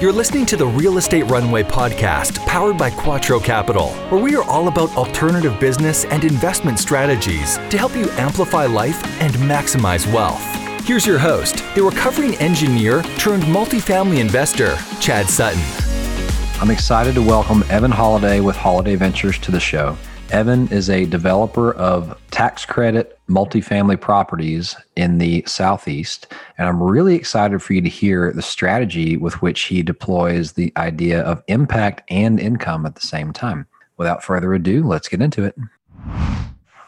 You're listening to the Real Estate Runway podcast, powered by Quattro Capital, where we are all about alternative business and investment strategies to help you amplify life and maximize wealth. Here's your host, the recovering engineer turned multifamily investor, Chad Sutton. I'm excited to welcome Evan Holladay with Holladay Ventures to the show. Evan is a developer of tax credit multifamily properties in the Southeast. And I'm really excited for you to hear the strategy with which he deploys the idea of impact and income at the same time. Without further ado, let's get into it.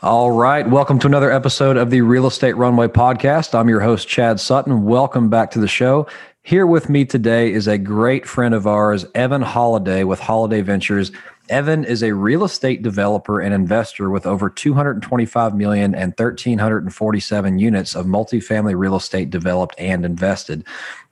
All right. Welcome to another episode of the Real Estate Runway podcast. I'm your host, Chad Sutton. Welcome back to the show. Here with me today is a great friend of ours, Evan Holladay with Holladay Ventures. Evan is a real estate developer and investor with over 225 million and 1347 units of multifamily real estate developed and invested.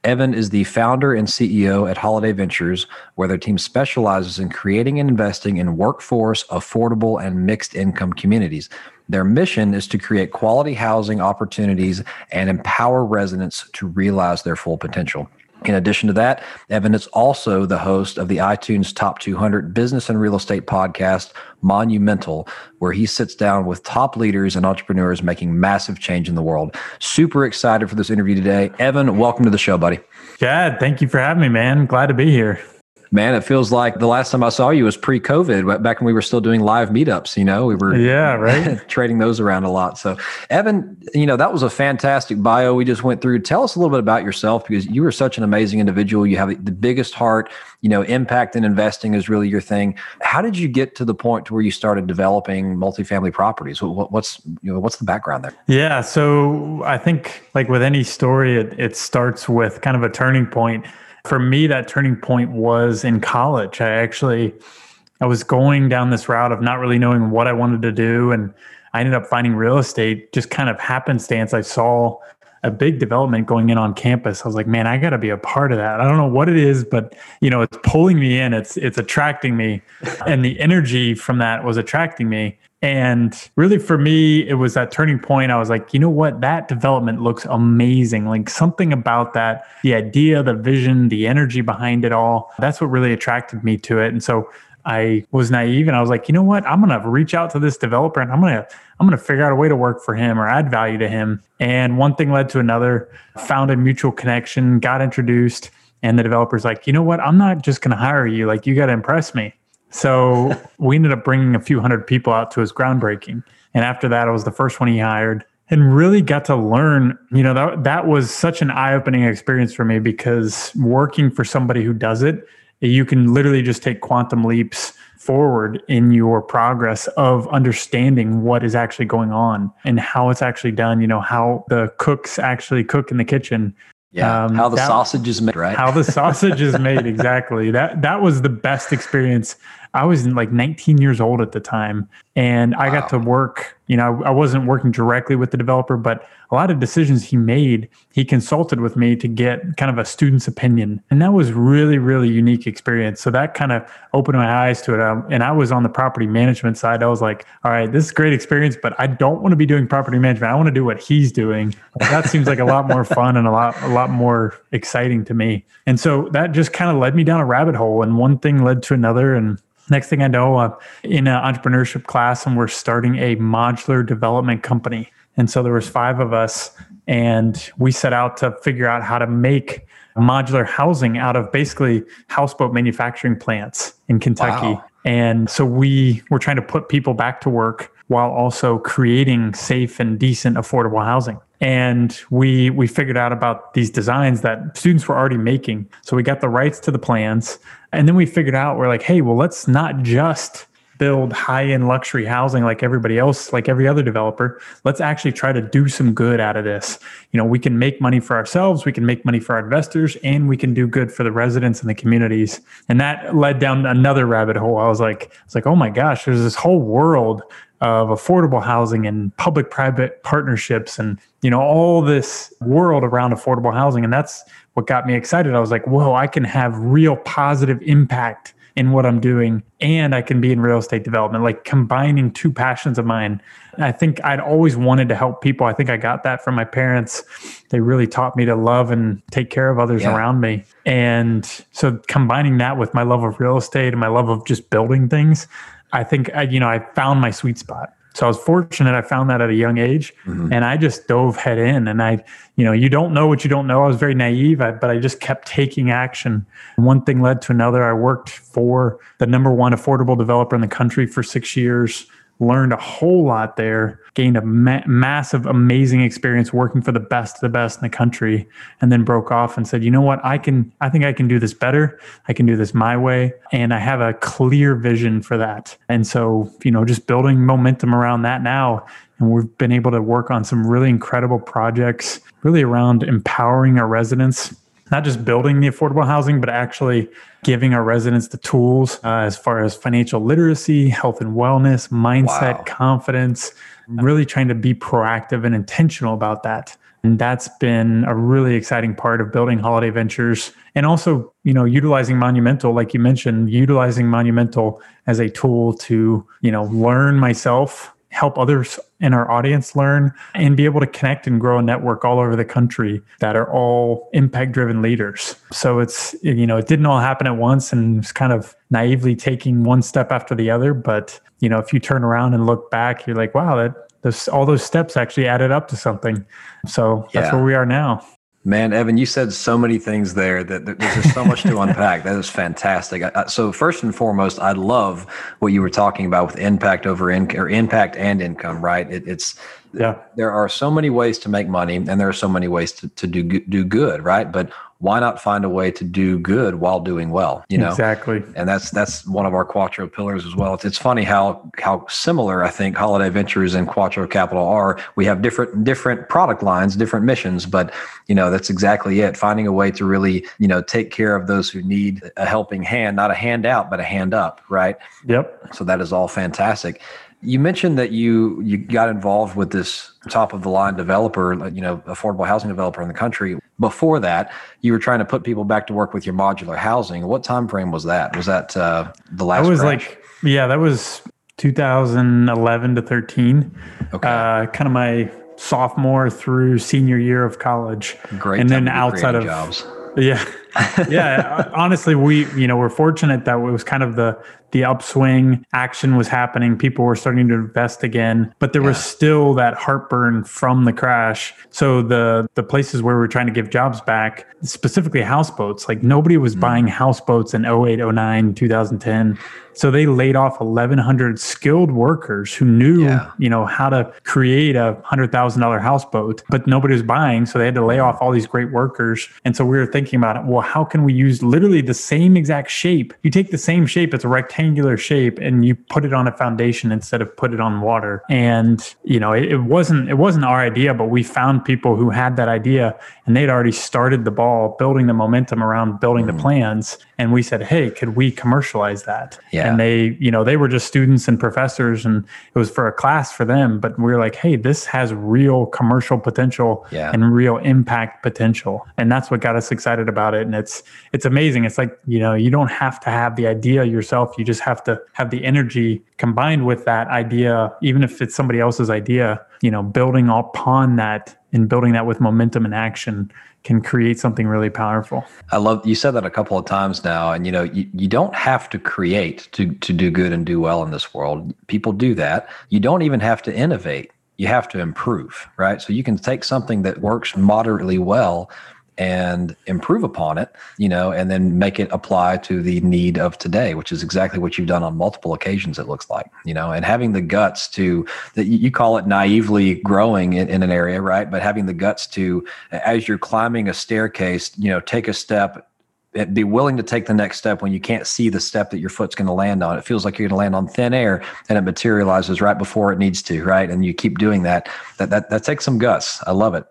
Evan is the founder and CEO at Holladay Ventures, where their team specializes in creating and investing in workforce, affordable, and mixed income communities. Their mission is to create quality housing opportunities and empower residents to realize their full potential. In addition to that, Evan is also the host of the iTunes Top 200 Business and Real Estate podcast, Monumental, where he sits down with top leaders and entrepreneurs making massive change in the world. Super excited for this interview today. Evan, welcome to the show, buddy. Chad, thank you for having me, man. Glad to be here. Man, it feels like the last time I saw you was pre-COVID, back when we were still doing live meetups. You know, we were yeah, right, trading those around a lot. So, Evan, you know, that was a fantastic bio we just went through. Tell us a little bit about yourself because you are such an amazing individual. You have the biggest heart. You know, impact and investing is really your thing. How did you get to the point to where you started developing multifamily properties? what's you know what's the background there? Yeah, so I think like with any story, it, it starts with kind of a turning point for me, that turning point was in college. I actually I was going down this route of not really knowing what I wanted to do, and I ended up finding real estate. Just kind of happenstance, I saw a big development going in on campus. I was like, man, I got to be a part of that. I don't know what it is, but you know, it's pulling me in. It's it's attracting me, and the energy from that was attracting me. And really, for me, it was that turning point. I was like, you know what? That development looks amazing. Like something about that, the idea, the vision, the energy behind it all. That's what really attracted me to it. And so I was naive and I was like, you know what? I'm going to reach out to this developer and I'm going to I'm going to figure out a way to work for him or add value to him. And one thing led to another, found a mutual connection, got introduced, and the developer's like, "You know what? I'm not just going to hire you. Like you got to impress me." So we ended up bringing a few hundred people out to his groundbreaking. And after that, I was the first one he hired and really got to learn. You know, that, that was such an eye opening experience for me because working for somebody who does it, you can literally just take quantum leaps forward in your progress of understanding what is actually going on and how it's actually done, you know, how the cooks actually cook in the kitchen yeah, um, how the that, sausage is made, right? How the sausage is made, exactly. That that was the best experience. I was like 19 years old at the time, and I wow. got to work. You know, I wasn't working directly with the developer, but a lot of decisions he made, he consulted with me to get kind of a student's opinion, and that was really, really unique experience. So that kind of opened my eyes to it. Um, and I was on the property management side. I was like, all right, this is great experience, but I don't want to be doing property management. I want to do what he's doing. That seems like a lot more fun and a lot, a lot more exciting to me. And so that just kind of led me down a rabbit hole, and one thing led to another, and next thing I know, uh, in an entrepreneurship class, and we're starting a modular development company. And so there was five of us, and we set out to figure out how to make modular housing out of basically houseboat manufacturing plants in Kentucky. Wow. And so we were trying to put people back to work while also creating safe and decent affordable housing and we we figured out about these designs that students were already making so we got the rights to the plans and then we figured out we're like hey well let's not just build high-end luxury housing like everybody else like every other developer let's actually try to do some good out of this. You know we can make money for ourselves we can make money for our investors and we can do good for the residents and the communities. And that led down another rabbit hole. I was like it's like oh my gosh there's this whole world of affordable housing and public private partnerships and you know all this world around affordable housing. And that's what got me excited. I was like whoa i can have real positive impact in what I'm doing and I can be in real estate development, like combining two passions of mine. I think I'd always wanted to help people. I think I got that from my parents. They really taught me to love and take care of others yeah. around me. And so combining that with my love of real estate and my love of just building things, I think I, you know, I found my sweet spot. So I was fortunate I found that at a young age mm-hmm. and I just dove head in and I, you know, you don't know what you don't know. I was very naive, but I just kept taking action. One thing led to another. I worked for the number one affordable developer in the country for six years learned a whole lot there, gained a ma- massive, amazing experience working for the best of the best in the country, and then broke off and said, you know what, I can, I think I can do this better. I can do this my way. And I have a clear vision for that. And so, you know, just building momentum around that now. And we've been able to work on some really incredible projects, really around empowering our residents not just building the affordable housing, but actually giving our residents the tools uh, as far as financial literacy, health and wellness, mindset, wow. confidence, really trying to be proactive and intentional about that. And that's been a really exciting part of building Holladay Ventures and also, you know, utilizing Monumental, like you mentioned, utilizing Monumental as a tool to, you know, learn myself help others in our audience learn and be able to connect and grow a network all over the country that are all impact driven leaders. So it's, you know, it didn't all happen at once and it's kind of naively taking one step after the other. But, you know, if you turn around and look back, you're like, wow, that those, all those steps actually added up to something. So that's yeah. where we are now. Man, Evan, you said so many things there that, there's just so much to unpack. That is fantastic. I, so first and foremost, I love what you were talking about with impact over in, or impact and income. Right? It, it's yeah. There are so many ways to make money, and there are so many ways to, to do do good. Right? But why not find a way to do good while doing well you know? Exactly. And that's that's one of our quattro pillars as well. It's, it's funny how how similar i think holladay ventures and quattro capital are. We have different different product lines different missions but you know that's exactly it. Finding a way to really you know take care of those who need a helping hand not a hand out but a hand up right? Yep. So that is all fantastic you mentioned that you you got involved with this top of the line developer, you know, affordable housing developer in the country. Before that, you were trying to put people back to work with your modular housing. What time frame was that? Was that uh, the last? That was crash? like yeah, that was 2011 to 13. Okay, uh, kind of my sophomore through senior year of college. Great, and then outside of jobs. Yeah, yeah. honestly, we you know we're fortunate that it was kind of the the upswing action was happening people were starting to invest again but there yeah. was still that heartburn from the crash so the the places where we are trying to give jobs back specifically houseboats like nobody was mm. buying houseboats in 08 09 2010 so they laid off 1,100 skilled workers who knew, yeah. you know, how to create a hundred thousand dollar houseboat, but nobody was buying. So they had to lay off all these great workers. And so we were thinking about it. Well, how can we use literally the same exact shape? You take the same shape, it's a rectangular shape, and you put it on a foundation instead of put it on water. And you know, it, it wasn't it wasn't our idea, but we found people who had that idea, and they'd already started the ball, building the momentum around building mm. the plans. And we said, hey, could we commercialize that? Yeah. And they, you know, they were just students and professors and it was for a class for them. But we were like, hey, this has real commercial potential yeah. and real impact potential. And that's what got us excited about it. And it's it's amazing. It's like, you know, you don't have to have the idea yourself. You just have to have the energy combined with that idea, even if it's somebody else's idea, you know, building upon that and building that with momentum and action can create something really powerful. I love you said that a couple of times now and you know you, you don't have to create to to do good and do well in this world. People do that. You don't even have to innovate. You have to improve, right? So you can take something that works moderately well and improve upon it, you know, and then make it apply to the need of today, which is exactly what you've done on multiple occasions, it looks like, you know, and having the guts to, that you call it naively growing in, in an area, right? But having the guts to, as you're climbing a staircase, you know, take a step eh, be willing to take the next step when you can't see the step that your foot's going to land on. It feels like you're going to land on thin air and it materializes right before it needs to, right? And you keep doing that. That that that takes some guts. I love it.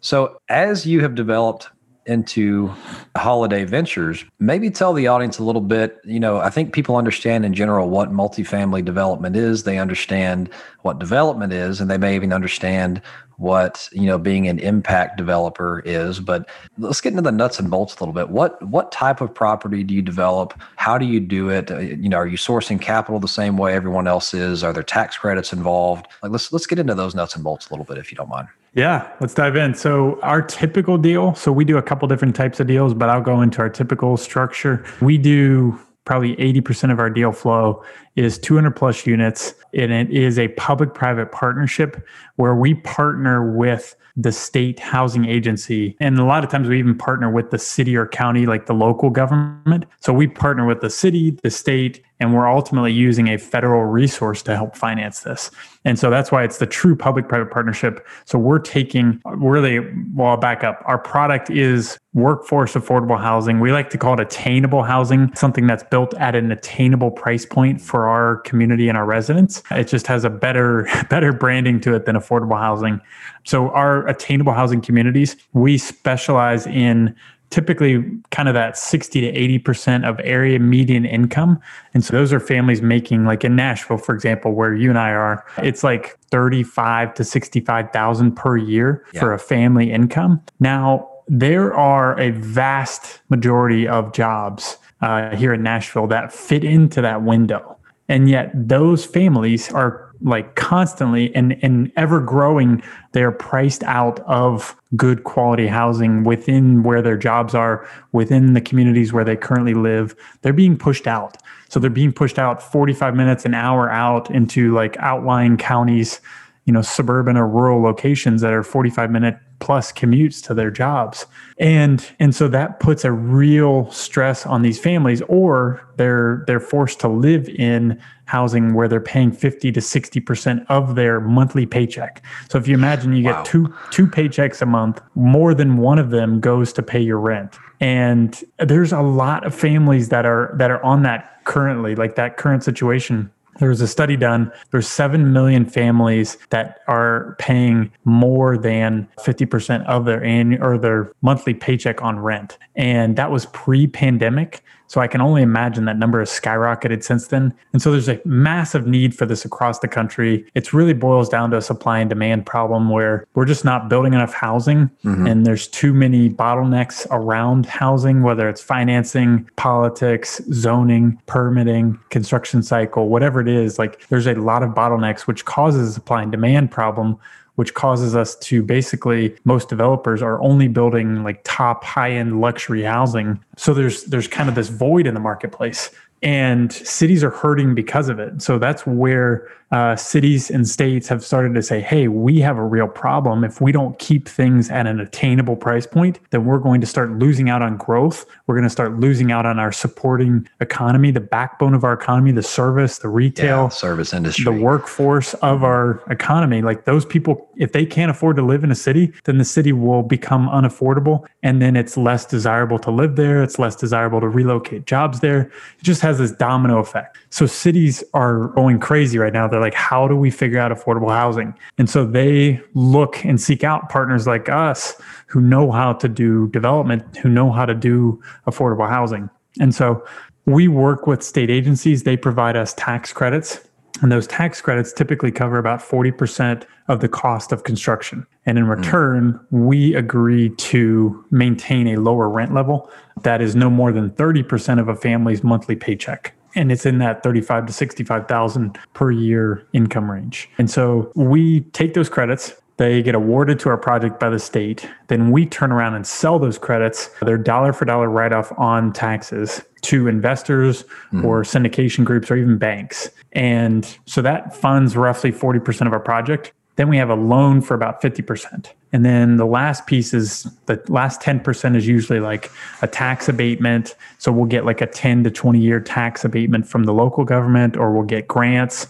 So, as you have developed into Holladay Ventures, maybe tell the audience a little bit. You know, I think people understand in general what multifamily development is. They understand what development is, and they may even understand what you know being an impact developer is but let's get into the nuts and bolts a little bit. What what type of property do you develop? How do you do it? Uh, you know are you sourcing capital the same way everyone else is? Are there tax credits involved? Like let's let's get into those nuts and bolts a little bit if you don't mind. Yeah, let's dive in. So, our typical deal, so we do a couple different types of deals, but I'll go into our typical structure. We do probably 80% of our deal flow is 200 plus units and it is a public private partnership where we partner with the state housing agency. And a lot of times we even partner with the city or county, like the local government. So we partner with the city, the state, and we're ultimately using a federal resource to help finance this. And so that's why it's the true public private partnership. So we're taking really, well, I'll back up. Our product is workforce affordable housing. We like to call it attainable housing, something that's built at an attainable price point for our community and our residents. It just has a better, better branding to it than affordable housing. So our attainable housing communities, we specialize in typically kind of that 60 to 80% of area median income. And so those are families making like in Nashville, for example, where you and I are, it's like 35 to 65,000 per year yeah. for a family income. Now, there are a vast majority of jobs uh, here in Nashville that fit into that window. And yet those families are like constantly and, and ever growing, they're priced out of good quality housing within where their jobs are, within the communities where they currently live. They're being pushed out. So they're being pushed out 45 minutes, an hour out into like outlying counties, you know, suburban or rural locations that are 45 minute plus commutes to their jobs. And and so that puts a real stress on these families or they're they're forced to live in housing where they're paying 50 to 60% of their monthly paycheck. So if you imagine you wow. get two two paychecks a month, more than one of them goes to pay your rent. And there's a lot of families that are that are on that currently, like that current situation there was a study done. There's 7 million families that are paying more than 50% of their annual or their monthly paycheck on rent. And that was pre pandemic. So I can only imagine that number has skyrocketed since then. And so there's a massive need for this across the country. It really boils down to a supply and demand problem where we're just not building enough housing mm-hmm. and there's too many bottlenecks around housing, whether it's financing, politics, zoning, permitting, construction cycle, whatever it is. Like there's a lot of bottlenecks, which causes a supply and demand problem which causes us to basically most developers are only building like top high end luxury housing. So there's there's kind of this void in the marketplace and cities are hurting because of it. So that's where uh, cities and states have started to say, hey, we have a real problem. If we don't keep things at an attainable price point, then we're going to start losing out on growth. We're going to start losing out on our supporting economy, the backbone of our economy, the service, the retail, yeah, service industry, the workforce of our economy. Like those people, if they can't afford to live in a city, then the city will become unaffordable. And then it's less desirable to live there. It's less desirable to relocate jobs there. It just has this domino effect. So cities are going crazy right now. They're like, how do we figure out affordable housing? And so they look and seek out partners like us who know how to do development, who know how to do affordable housing. And so we work with state agencies. They provide us tax credits. And those tax credits typically cover about 40% of the cost of construction. And in hmm. return, mm. we agree to maintain a lower rent level that is no more than 30% of a family's monthly paycheck and it's in that 35 to 65,000 per year income range. And so we take those credits, they get awarded to our project by the state. Then we turn around and sell those credits. They're dollar for dollar write off on taxes to investors mm-hmm. or syndication groups or even banks. And so that funds roughly 40% of our project. Then we have a loan for about 50%. And then the last piece is the last 10% is usually like a tax abatement. So we'll get like a 10 to 20 year tax abatement from the local government, or we'll get grants,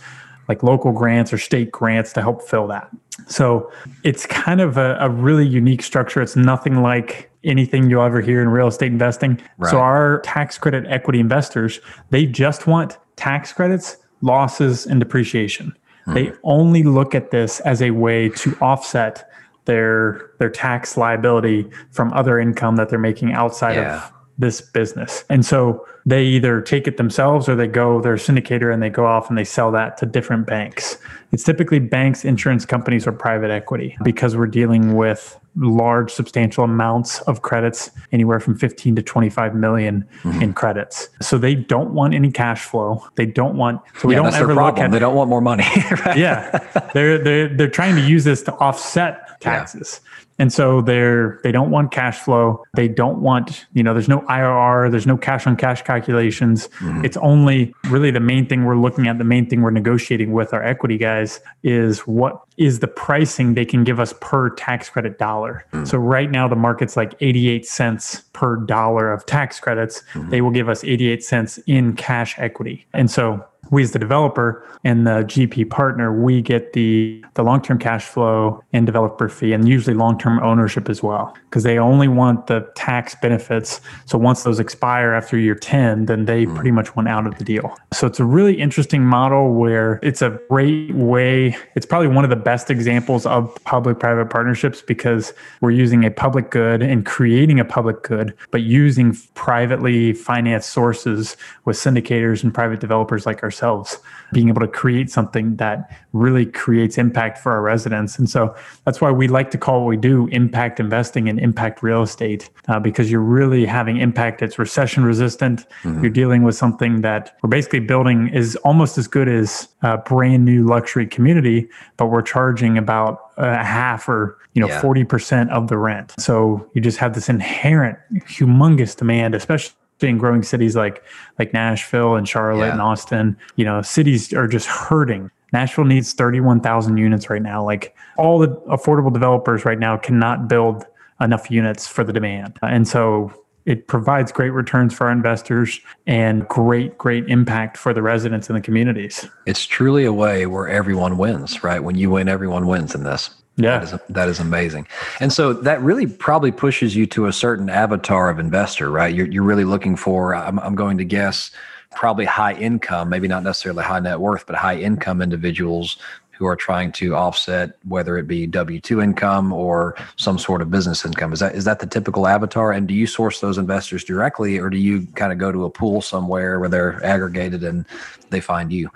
like local grants or state grants to help fill that. So it's kind of a, a really unique structure. It's nothing like anything you'll ever hear in real estate investing. Right. So our tax credit equity investors, they just want tax credits, losses, and depreciation. Hmm. They only look at this as a way to offset their their tax liability from other income that they're making outside yeah. of this business. And so they either take it themselves or they go, they're a syndicator and they go off and they sell that to different banks. It's typically banks, insurance companies, or private equity because we're dealing with large, substantial amounts of credits, anywhere from 15 to 25 million mm-hmm. in credits. So they don't want any cash flow. They don't want, so we yeah, don't ever look at, they don't want more money. right? Yeah. They're, they're, they're trying to use this to offset taxes. Yeah. And so they're they don't want cash flow. They don't want, you know, there's no IRR, there's no cash on cash calculations. Mm-hmm. It's only really the main thing we're looking at, the main thing we're negotiating with our equity guys is what is the pricing they can give us per tax credit dollar. Mm-hmm. So right now the market's like 88 cents per dollar of tax credits. Mm-hmm. They will give us 88 cents in cash equity. And so we as the developer and the GP partner, we get the the long-term cash flow and developer fee and usually long-term ownership as well because they only want the tax benefits. So once those expire after year 10, then they mm. pretty much went out of the deal. So it's a really interesting model where it's a great way. It's probably one of the best examples of public-private partnerships because we're using a public good and creating a public good, but using privately financed sources with syndicators and private developers like ourselves being able to create something that really creates impact for our residents. And so that's why we like to call what we do impact investing and impact real estate, uh, because you're really having impact that's recession resistant. Mm-hmm. You're dealing with something that we're basically building is almost as good as a brand new luxury community, but we're charging about a half or you know yeah. 40% of the rent. So you just have this inherent humongous demand, especially in growing cities like like Nashville and Charlotte yeah. and Austin, you know, cities are just hurting. Nashville needs 31,000 units right now. Like all the affordable developers right now cannot build enough units for the demand. And so it provides great returns for our investors and great, great impact for the residents in the communities. It's truly a way where everyone wins, right? When you win, everyone wins in this. Yeah. That is, that is amazing. And so that really probably pushes you to a certain avatar of investor, right? You're, you're really looking for, I'm, I'm going to guess, probably high income, maybe not necessarily high net worth, but high income individuals who are trying to offset whether it be W two income or some sort of business income. Is that is that the typical avatar? And do you source those investors directly, or do you kind of go to a pool somewhere where they're aggregated and they find you?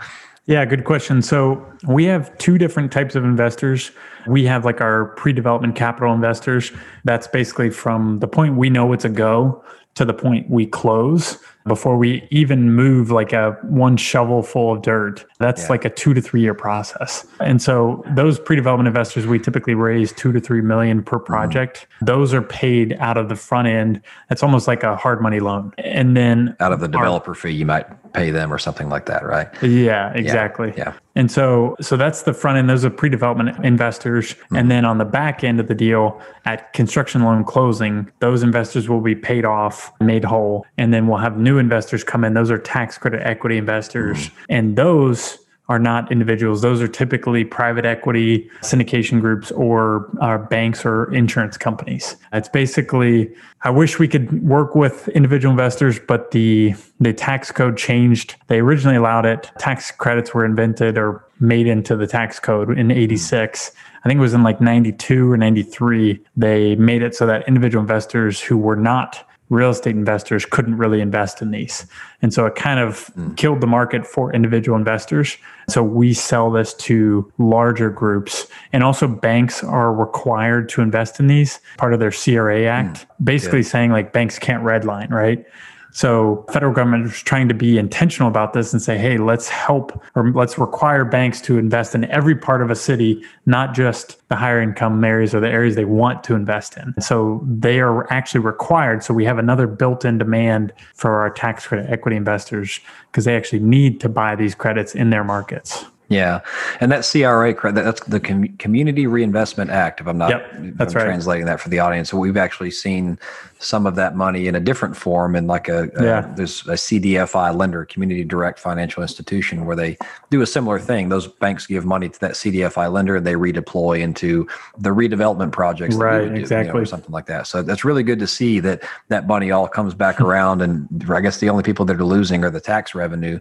Yeah, good question. So we have two different types of investors. We have like our pre development capital investors. That's basically from the point we know it's a go to the point we close before we even move like a one shovel full of dirt. That's yeah. like a two to three year process. And so those pre-development investors, we typically raise two to three million per mm-hmm. project. Mm-hmm. Those are paid out of the front end. It's almost like a hard money loan. And then out of the developer our, fee, you might pay them or something like that, right? Yeah, exactly. Yeah. yeah. And so so that's the front end. Those are pre-development investors. Mm-hmm. And then on the back end of the deal at construction loan closing, those investors will be paid off, made whole, and then we'll have new investors come in. Those are tax credit equity investors. Mm-hmm. And those are not individuals. Those are typically private equity syndication groups or uh, banks or insurance companies. It's basically, I wish we could work with individual investors, but the, the tax code changed. They originally allowed it. Tax credits were invented or made into the tax code in 86. I think it was in like 92 or 93. They made it so that individual investors who were not real estate investors couldn't really invest in these. And so it kind of mm. killed the market for individual investors. So we sell this to larger groups. And also, banks are required to invest in these, part of their CRA Act, mm. basically yeah. saying like banks can't redline, right? So federal government is trying to be intentional about this and say, hey, let's help or let's require banks to invest in every part of a city, not just the higher income areas or the areas they want to invest in. So they are actually required. So we have another built-in demand for our tax credit equity investors because they actually need to buy these credits in their markets. Yeah, and that CRA that's the Com- Community Reinvestment Act. If I'm not, yep, that's I'm right. translating that for the audience. So we've actually seen some of that money in a different form, in like a, a there's a CDFI lender, Community Direct Financial Institution, where they do a similar thing. Those banks give money to that CDFI lender, and they redeploy into the redevelopment projects, right? Do, exactly, you know, or something like that. So that's really good to see that that money all comes back around, and I guess the only people that are losing are the tax revenue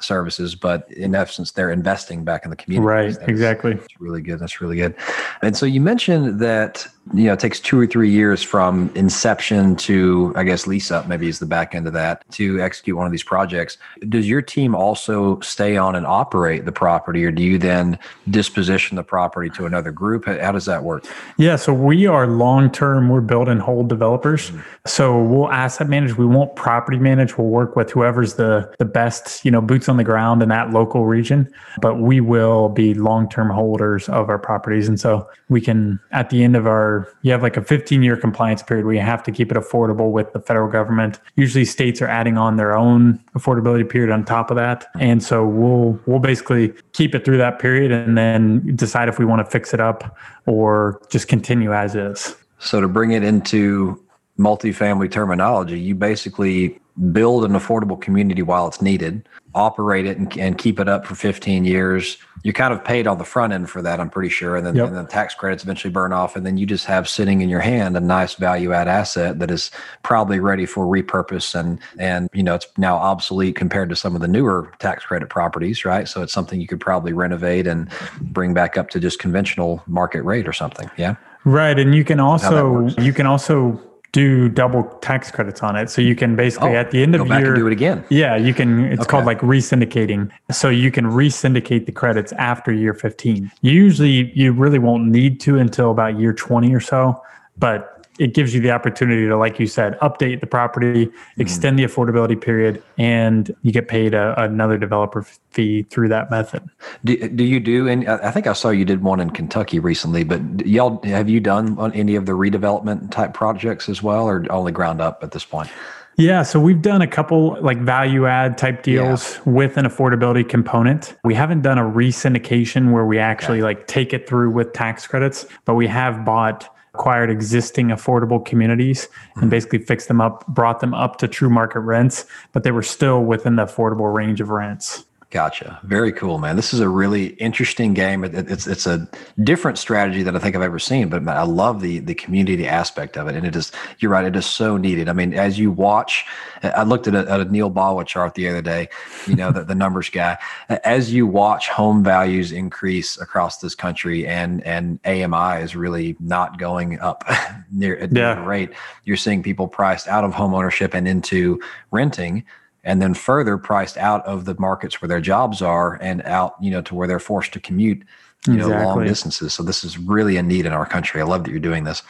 services, but in essence, they're investing back in the community. Right, exactly. That's really good. That's really good. And so you mentioned that you know it takes two or three years from inception to I guess lease up maybe is the back end of that to execute one of these projects. Does your team also stay on and operate the property, or do you then disposition the property to another group? How does that work? Yeah, so we are long term. We're build and hold developers. Mm-hmm. So we'll asset manage. We won't property manage. We'll work with whoever's the the best you know boots on the ground in that local region. But we will be long term holders of our properties, and so we can at the end of our you have like a 15 year compliance period where you have to keep it affordable with the federal government. Usually states are adding on their own affordability period on top of that. And so we'll we'll basically keep it through that period and then decide if we want to fix it up or just continue as is. So to bring it into multifamily terminology, you basically build an affordable community while it's needed, operate it and, and, keep it up for 15 years. You're kind of paid on the front end for that, I'm pretty sure. And then, yep. and then tax credits eventually burn off. And then you just have sitting in your hand a nice value add asset that is probably ready for repurpose and, and, you know, it's now obsolete compared to some of the newer tax credit properties, right? So it's something you could probably renovate and bring back up to just conventional market rate or something. Yeah. Right. And you can also, you can also do double tax credits on it. So you can basically oh, at the end of go year do it again. Yeah, you can. It's okay. called like resyndicating. So you can resyndicate the credits after year 15. Usually, you really won't need to until about year 20 or so. But it gives you the opportunity to, like you said, update the property, mm-hmm. extend the affordability period, and you get paid a, another developer fee through that method. Do, do you do? And I think I saw you did one in Kentucky recently, but y'all have you done on any of the redevelopment type projects as well, or only ground up at this point? Yeah, so we've done a couple like value add type deals yeah. with an affordability component. We haven't done a re syndication where we actually okay. like take it through with tax credits, but we have bought acquired existing affordable communities and hmm. basically fixed them up, brought them up to true market rents, but they were still within the affordable range of rents. Gotcha. Very cool, man. This is a really interesting game. It, it's it's a different strategy that I think I've ever seen, but I love the the community aspect of it. And it is, you're right, it is so needed. I mean, as you watch, I looked at a, at a Neal Bawa chart the other day, you know, the, the numbers guy. As you watch home values increase across this country, and and AMI is really not going up near at yeah. the rate, you're seeing people priced out of home ownership and into renting and then further priced out of the markets where their jobs are and out, you know, to where they're forced to commute, you exactly. know, long distances. So this is really a need in our country. I love that you're doing this.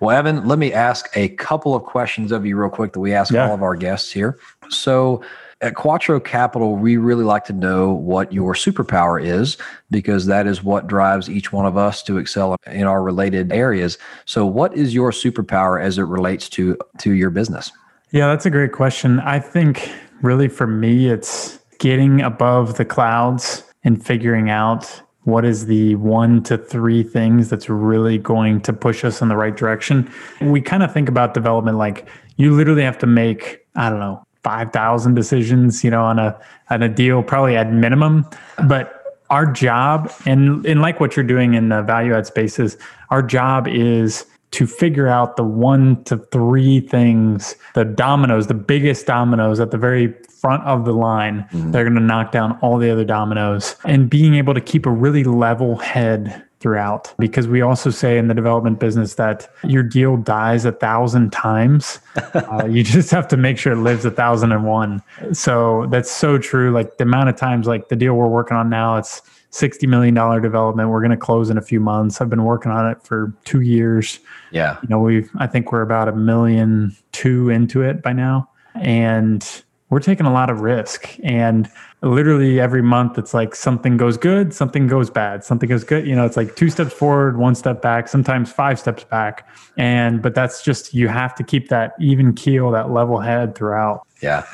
Well, Evan, let me ask a couple of questions of you real quick that we ask yeah. all of our guests here. So at Quattro Capital, we really like to know what your superpower is because that is what drives each one of us to excel in our related areas. So, what is your superpower as it relates to to your business? Yeah, that's a great question. I think really for me, it's getting above the clouds and figuring out what is the one to three things that's really going to push us in the right direction. We kind of think about development like you literally have to make, I don't know, 5,000 decisions, you know, on a on a deal probably at minimum, but our job and and like what you're doing in the value add spaces, our job is to figure out the one to three things, the dominoes, the biggest dominoes at the very front of the line. Mm-hmm. They're going to knock down all the other dominoes and being able to keep a really level head throughout. Because we also say in the development business that your deal dies a thousand times. uh, you just have to make sure it lives a thousand and one. So that's so true. Like the amount of times, like the deal we're working on now, it's $60 million development. We're going to close in a few months. I've been working on it for two years. Yeah. You know, we've, I think we're about a million two into it by now. And we're taking a lot of risk. And literally every month, it's like something goes good, something goes bad, something goes good. You know, it's like two steps forward, one step back, sometimes five steps back. And, but that's just, you have to keep that even keel, that level head throughout. Yeah,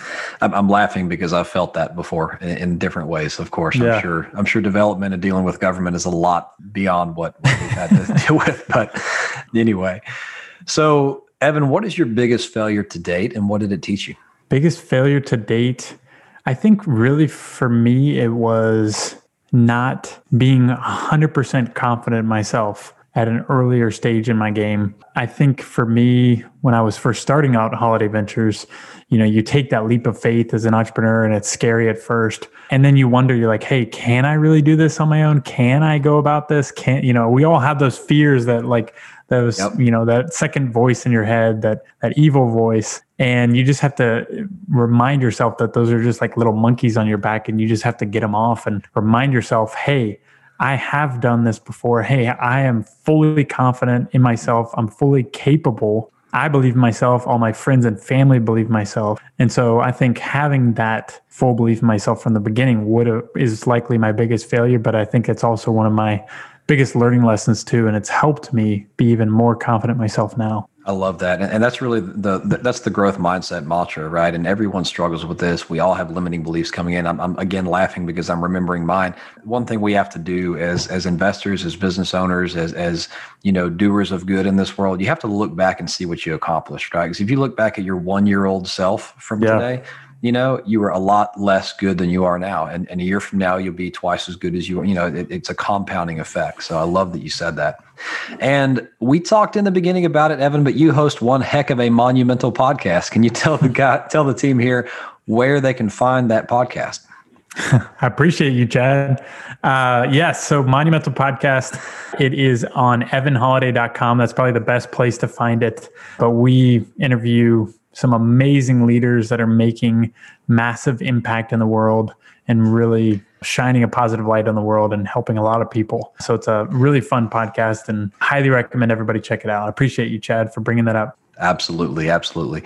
I'm, I'm laughing because I've felt that before in, in different ways. Of course, I'm yeah. sure. I'm sure development and dealing with government is a lot beyond what, what we've had to deal with. But anyway, so Evan, what is your biggest failure to date, and what did it teach you? Biggest failure to date, I think, really for me, it was not being 100% confident myself at an earlier stage in my game. I think for me, when I was first starting out Holladay Ventures, you know, you take that leap of faith as an entrepreneur and it's scary at first. And then you wonder, you're like, hey, can I really do this on my own? Can I go about this? Can you know, we all have those fears that like those, yep. you know, that second voice in your head, that that evil voice. And you just have to remind yourself that those are just like little monkeys on your back and you just have to get them off and remind yourself, hey, I have done this before. Hey, I am fully confident in myself. I'm fully capable. I believe in myself. All my friends and family believe in myself. And so I think having that full belief in myself from the beginning would have, is likely my biggest failure. But I think it's also one of my biggest learning lessons too. And it's helped me be even more confident myself now. I love that, and that's really the, the, that's the growth mindset mantra, right? And everyone struggles with this. We all have limiting beliefs coming in. I'm, I'm, again laughing because I'm remembering mine. One thing we have to do as as investors, as business owners, as as you know, doers of good in this world, you have to look back and see what you accomplished, right? Because if you look back at your one year old self from yeah. today, you know, you were a lot less good than you are now. And, and a year from now, you'll be twice as good as you. You know, it, it's a compounding effect. So I love that you said that. And we talked in the beginning about it, Evan, but you host one heck of a monumental podcast. Can you tell the guy, tell the team here where they can find that podcast? I appreciate you, Chad. Uh, yes, so Monumental Podcast, it is on evanholladay.com. That's probably the best place to find it. But we interview some amazing leaders that are making massive impact in the world and really shining a positive light on the world and helping a lot of people. So it's a really fun podcast and highly recommend everybody check it out. I appreciate you, Chad, for bringing that up. Absolutely, absolutely.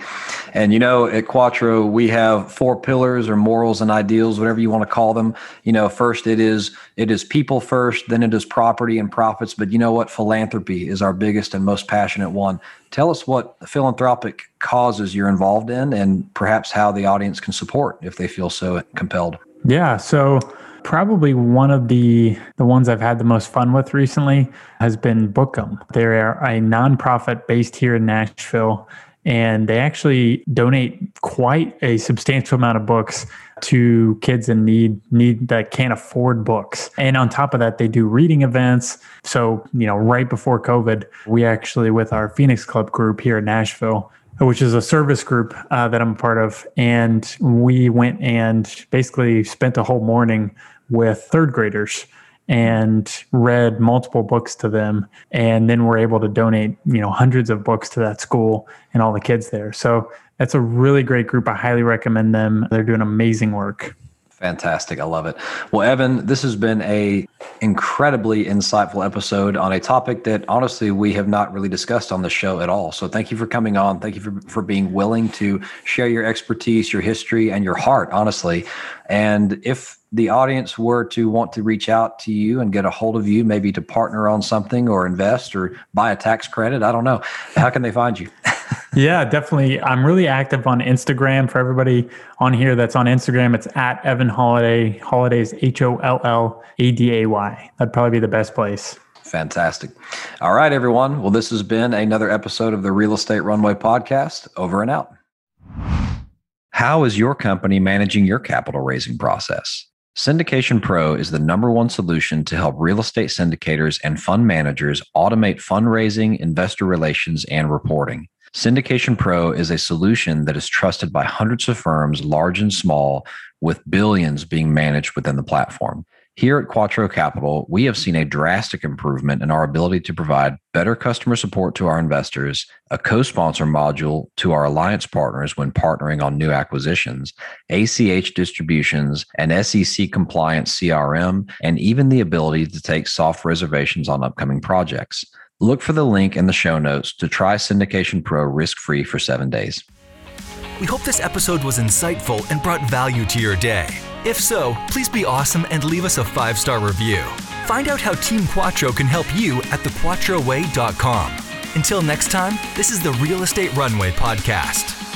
And you know, at Quattro, we have four pillars or morals and ideals, whatever you want to call them. You know, first it is it is people first, then it is property and profits. But you know what? Philanthropy is our biggest and most passionate one. Tell us what philanthropic causes you're involved in and perhaps how the audience can support if they feel so compelled. Yeah. So probably one of the the ones I've had the most fun with recently has been Book'em. They're a nonprofit based here in Nashville, and they actually donate quite a substantial amount of books to kids in need need that can't afford books. And on top of that, they do reading events. So, you know, right before COVID, we actually with our Phoenix Club group here in Nashville, which is a service group uh, that I'm a part of. And we went and basically spent a whole morning with third graders and read multiple books to them. And then we're able to donate you know hundreds of books to that school and all the kids there. So that's a really great group. I highly recommend them. They're doing amazing work Fantastic. I love it. Well, Evan, this has been a incredibly insightful episode on a topic that honestly we have not really discussed on the show at all. So thank you for coming on. Thank you for, for being willing to share your expertise, your history, and your heart, honestly. And if the audience were to want to reach out to you and get a hold of you, maybe to partner on something or invest or buy a tax credit, I don't know. How can they find you? yeah, definitely. I'm really active on Instagram for everybody on here that's on Instagram. It's at Evan Holladay. Holladay's H O L L A D A Y. That'd probably be the best place. Fantastic. All right, everyone. Well, this has been another episode of the Real Estate Runway podcast. Over and out. How is your company managing your capital raising process? Syndication Pro is the number one solution to help real estate syndicators and fund managers automate fundraising, investor relations, and reporting. Syndication Pro is a solution that is trusted by hundreds of firms, large and small, with billions being managed within the platform. Here at Quattro Capital, we have seen a drastic improvement in our ability to provide better customer support to our investors, a co sponsor module to our alliance partners when partnering on new acquisitions, ACH distributions, an SEC compliant CRM, and even the ability to take soft reservations on upcoming projects. Look for the link in the show notes to try Syndication Pro risk free for seven days. We hope this episode was insightful and brought value to your day. If so, please be awesome and leave us a five star review. Find out how Team Quattro can help you at thequattroway.com. Until next time, this is the Real Estate Runway Podcast.